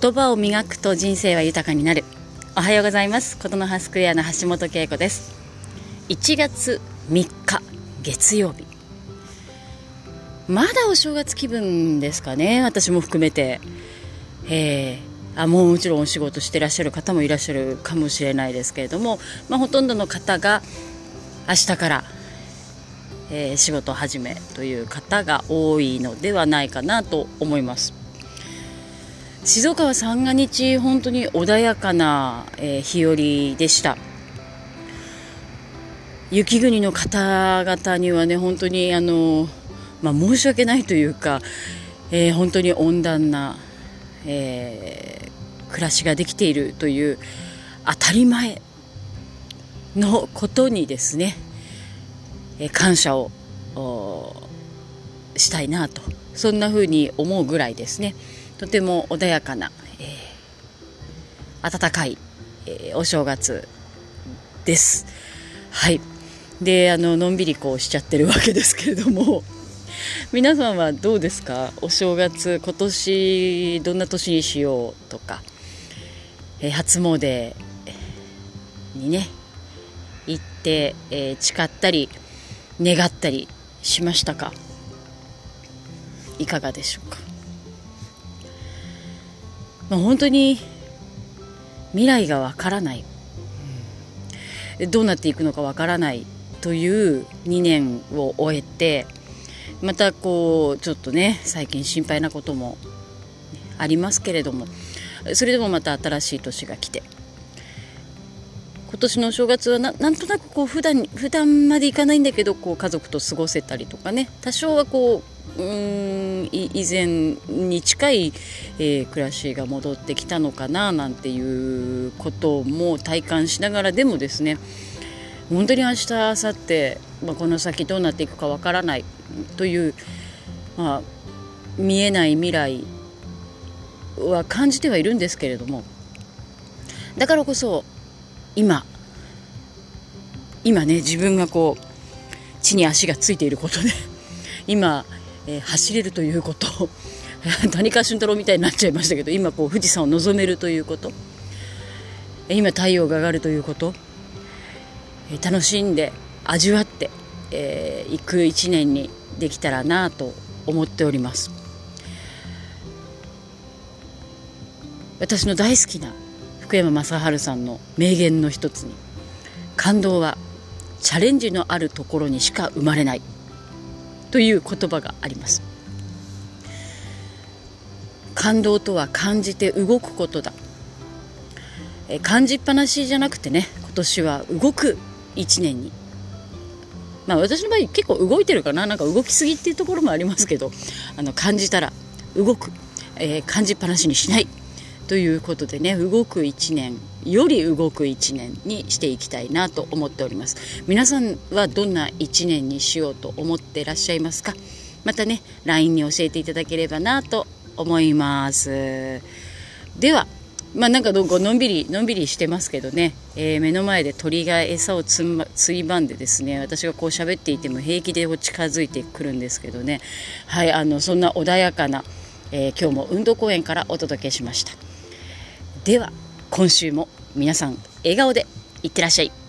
言葉を磨くと人生は豊かになる。おはようございます。琴の葉スクエアの橋本恵子です。1月3日月曜日。まだお正月気分ですかね。私も含めて。えー、あもうもちろんお仕事してらっしゃる方もいらっしゃるかもしれないですけれども、まあ、ほとんどの方が明日から、えー、仕事始めという方が多いのではないかなと思います。静岡は三が日本当に穏やかな、えー、日和でした雪国の方々にはね本当にあの、まあ、申し訳ないというか、えー、本当に温暖な、えー、暮らしができているという当たり前のことにですね、え、感謝をしたいなとそんな風に思うぐらいですね。とても穏やかな、えー、暖かい、えー、お正月です。はい。で、あの、のんびりこうしちゃってるわけですけれども、皆さんはどうですか？お正月、今年どんな年にしようとか、えー、初詣にね、行って、えー、誓ったり、願ったりしましたか？いかがでしょうか？まあ、本当に未来がわからない、どうなっていくのかわからないという2年を終えてまたこうちょっとね最近心配なこともありますけれどもそれでもまた新しい年が来て今年のお正月はなんとなくこう普段普段までいかないんだけどこう家族と過ごせたりとかね。多少はこううん以前に近い、えー、暮らしが戻ってきたのかななんていうことも体感しながらでもですね。本当に明日明後日、まあ、この先どうなっていくかわからないという、まあ、見えない未来は感じてはいるんですけれども。だからこそ今今ね自分がこう地に足がついていることで今えー、走れるということ 谷川俊太郎みたいになっちゃいましたけど今こう富士山を望めるということ今太陽が上がるということ、えー、楽しんで味わってい、えー、く一年にできたらなと思っております。私の大好きな福山雅治さんの名言の一つに感動はチャレンジのあるところにしか生まれないという言葉があります感動とは感じて動くことだえ感じっぱなしじゃなくてね今年は動く1年にまあ私の場合結構動いてるかな。なんか動きすぎっていうところもありますけどあの感じたら動く、えー、感じっぱなしにしない。ということでね動く1年より動く1年にしていきたいなと思っております。皆さんはどんな1年にしようと思ってらっしゃいますか？またね LINE に教えていただければなと思います。ではまあなんかどこのんびりのんびりしてますけどね、えー、目の前で鳥が餌をつ,、ま、ついばんでですね私がこう喋っていても平気で近づいてくるんですけどね。はいあのそんな穏やかな、えー、今日も運動公園からお届けしました。では今週も皆さん笑顔でいってらっしゃい。